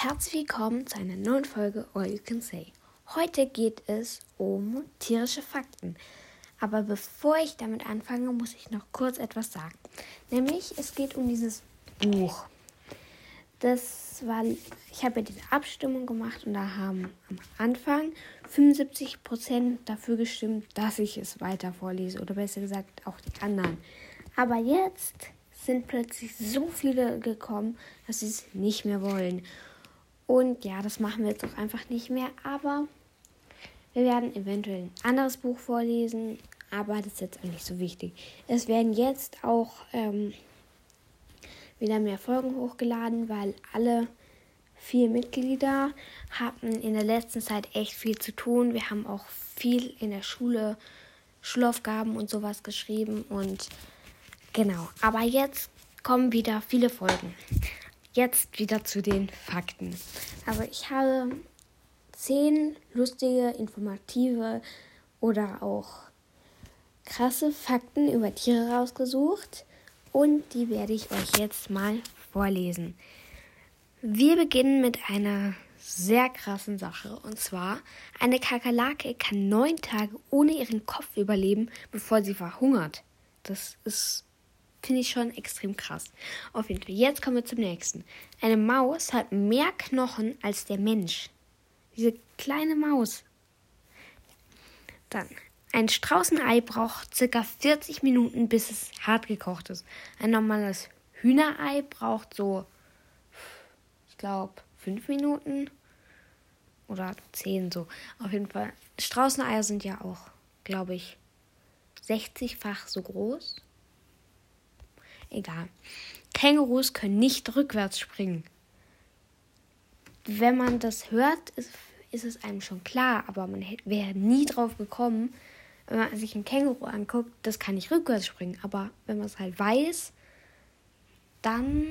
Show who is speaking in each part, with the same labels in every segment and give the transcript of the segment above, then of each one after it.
Speaker 1: Herzlich willkommen zu einer neuen Folge All You Can Say. Heute geht es um tierische Fakten. Aber bevor ich damit anfange, muss ich noch kurz etwas sagen. Nämlich, es geht um dieses Buch. Das war, ich habe ja diese Abstimmung gemacht und da haben am Anfang 75% dafür gestimmt, dass ich es weiter vorlese. Oder besser gesagt, auch die anderen. Aber jetzt sind plötzlich so viele gekommen, dass sie es nicht mehr wollen. Und ja, das machen wir jetzt auch einfach nicht mehr. Aber wir werden eventuell ein anderes Buch vorlesen. Aber das ist jetzt auch nicht so wichtig. Es werden jetzt auch ähm, wieder mehr Folgen hochgeladen, weil alle vier Mitglieder hatten in der letzten Zeit echt viel zu tun. Wir haben auch viel in der Schule, Schulaufgaben und sowas geschrieben. Und genau, aber jetzt kommen wieder viele Folgen jetzt wieder zu den Fakten. Also ich habe zehn lustige, informative oder auch krasse Fakten über Tiere rausgesucht und die werde ich euch jetzt mal vorlesen. Wir beginnen mit einer sehr krassen Sache und zwar eine Kakerlake kann neun Tage ohne ihren Kopf überleben, bevor sie verhungert. Das ist Finde ich schon extrem krass. Auf jeden Fall. Jetzt kommen wir zum nächsten. Eine Maus hat mehr Knochen als der Mensch. Diese kleine Maus. Dann. Ein Straußenei braucht circa 40 Minuten, bis es hart gekocht ist. Ein normales Hühnerei braucht so, ich glaube, 5 Minuten oder 10 so. Auf jeden Fall. Straußeneier sind ja auch, glaube ich, 60-fach so groß. Egal. Kängurus können nicht rückwärts springen. Wenn man das hört, ist, ist es einem schon klar, aber man wäre nie drauf gekommen, wenn man sich ein Känguru anguckt, das kann nicht rückwärts springen. Aber wenn man es halt weiß, dann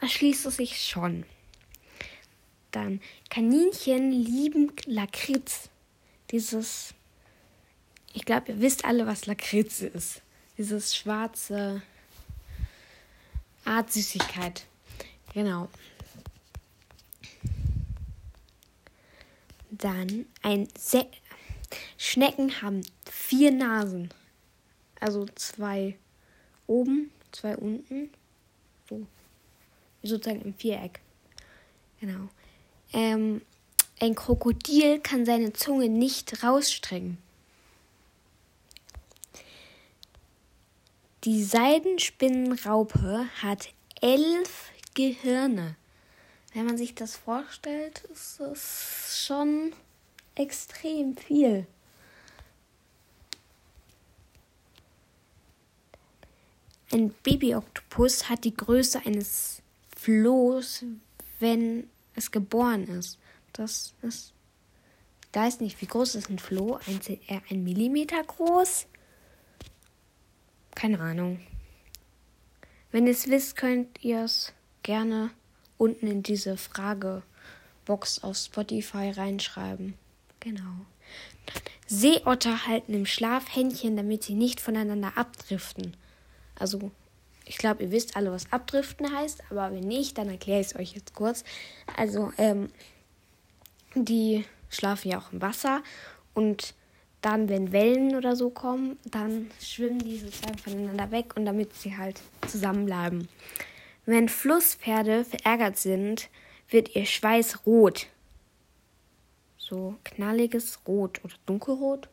Speaker 1: erschließt es sich schon. Dann Kaninchen lieben Lakritz. Dieses, ich glaube, ihr wisst alle, was Lakritz ist. Dieses schwarze Art Süßigkeit. Genau. Dann ein Se Schnecken haben vier Nasen. Also zwei oben, zwei unten. So. Sozusagen im Viereck. Genau. Ähm, ein Krokodil kann seine Zunge nicht rausstrecken. Die Seidenspinnenraupe hat elf Gehirne. Wenn man sich das vorstellt, ist das schon extrem viel. Ein Babyoktopus hat die Größe eines Flohs, wenn es geboren ist. Das ist. Ich weiß nicht, wie groß ist ein Floh? Ein, ein Millimeter groß? Keine Ahnung. Wenn ihr es wisst, könnt ihr es gerne unten in diese Fragebox auf Spotify reinschreiben. Genau. Seeotter halten im Schlaf Händchen, damit sie nicht voneinander abdriften. Also, ich glaube, ihr wisst alle, was abdriften heißt, aber wenn nicht, dann erkläre ich es euch jetzt kurz. Also, ähm, die schlafen ja auch im Wasser und dann, wenn Wellen oder so kommen, dann schwimmen die sozusagen voneinander weg und damit sie halt zusammenbleiben. Wenn Flusspferde verärgert sind, wird ihr Schweiß rot. So knalliges Rot oder dunkelrot.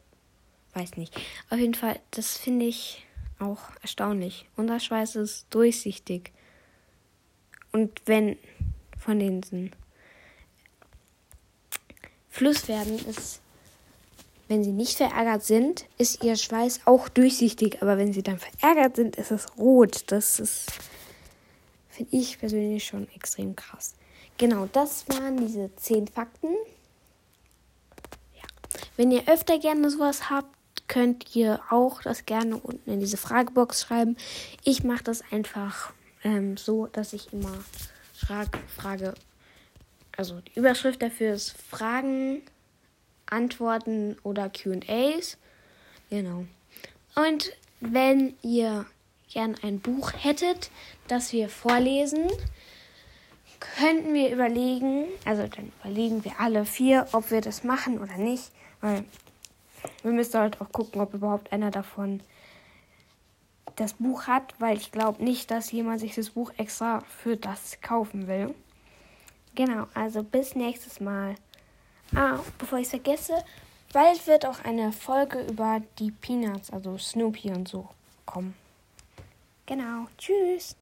Speaker 1: Weiß nicht. Auf jeden Fall, das finde ich auch erstaunlich. Unser Schweiß ist durchsichtig. Und wenn von den Flusspferden ist wenn sie nicht verärgert sind, ist ihr Schweiß auch durchsichtig, aber wenn sie dann verärgert sind, ist es rot. Das ist, finde ich persönlich schon extrem krass. Genau, das waren diese zehn Fakten. Ja. Wenn ihr öfter gerne sowas habt, könnt ihr auch das gerne unten in diese Fragebox schreiben. Ich mache das einfach ähm, so, dass ich immer frage, also die Überschrift dafür ist Fragen Antworten oder QAs. Genau. Und wenn ihr gern ein Buch hättet, das wir vorlesen, könnten wir überlegen, also dann überlegen wir alle vier, ob wir das machen oder nicht, weil wir müssen halt auch gucken, ob überhaupt einer davon das Buch hat, weil ich glaube nicht, dass jemand sich das Buch extra für das kaufen will. Genau, also bis nächstes Mal. Ah, bevor ich es vergesse, bald wird auch eine Folge über die Peanuts, also Snoopy und so, kommen. Genau, tschüss.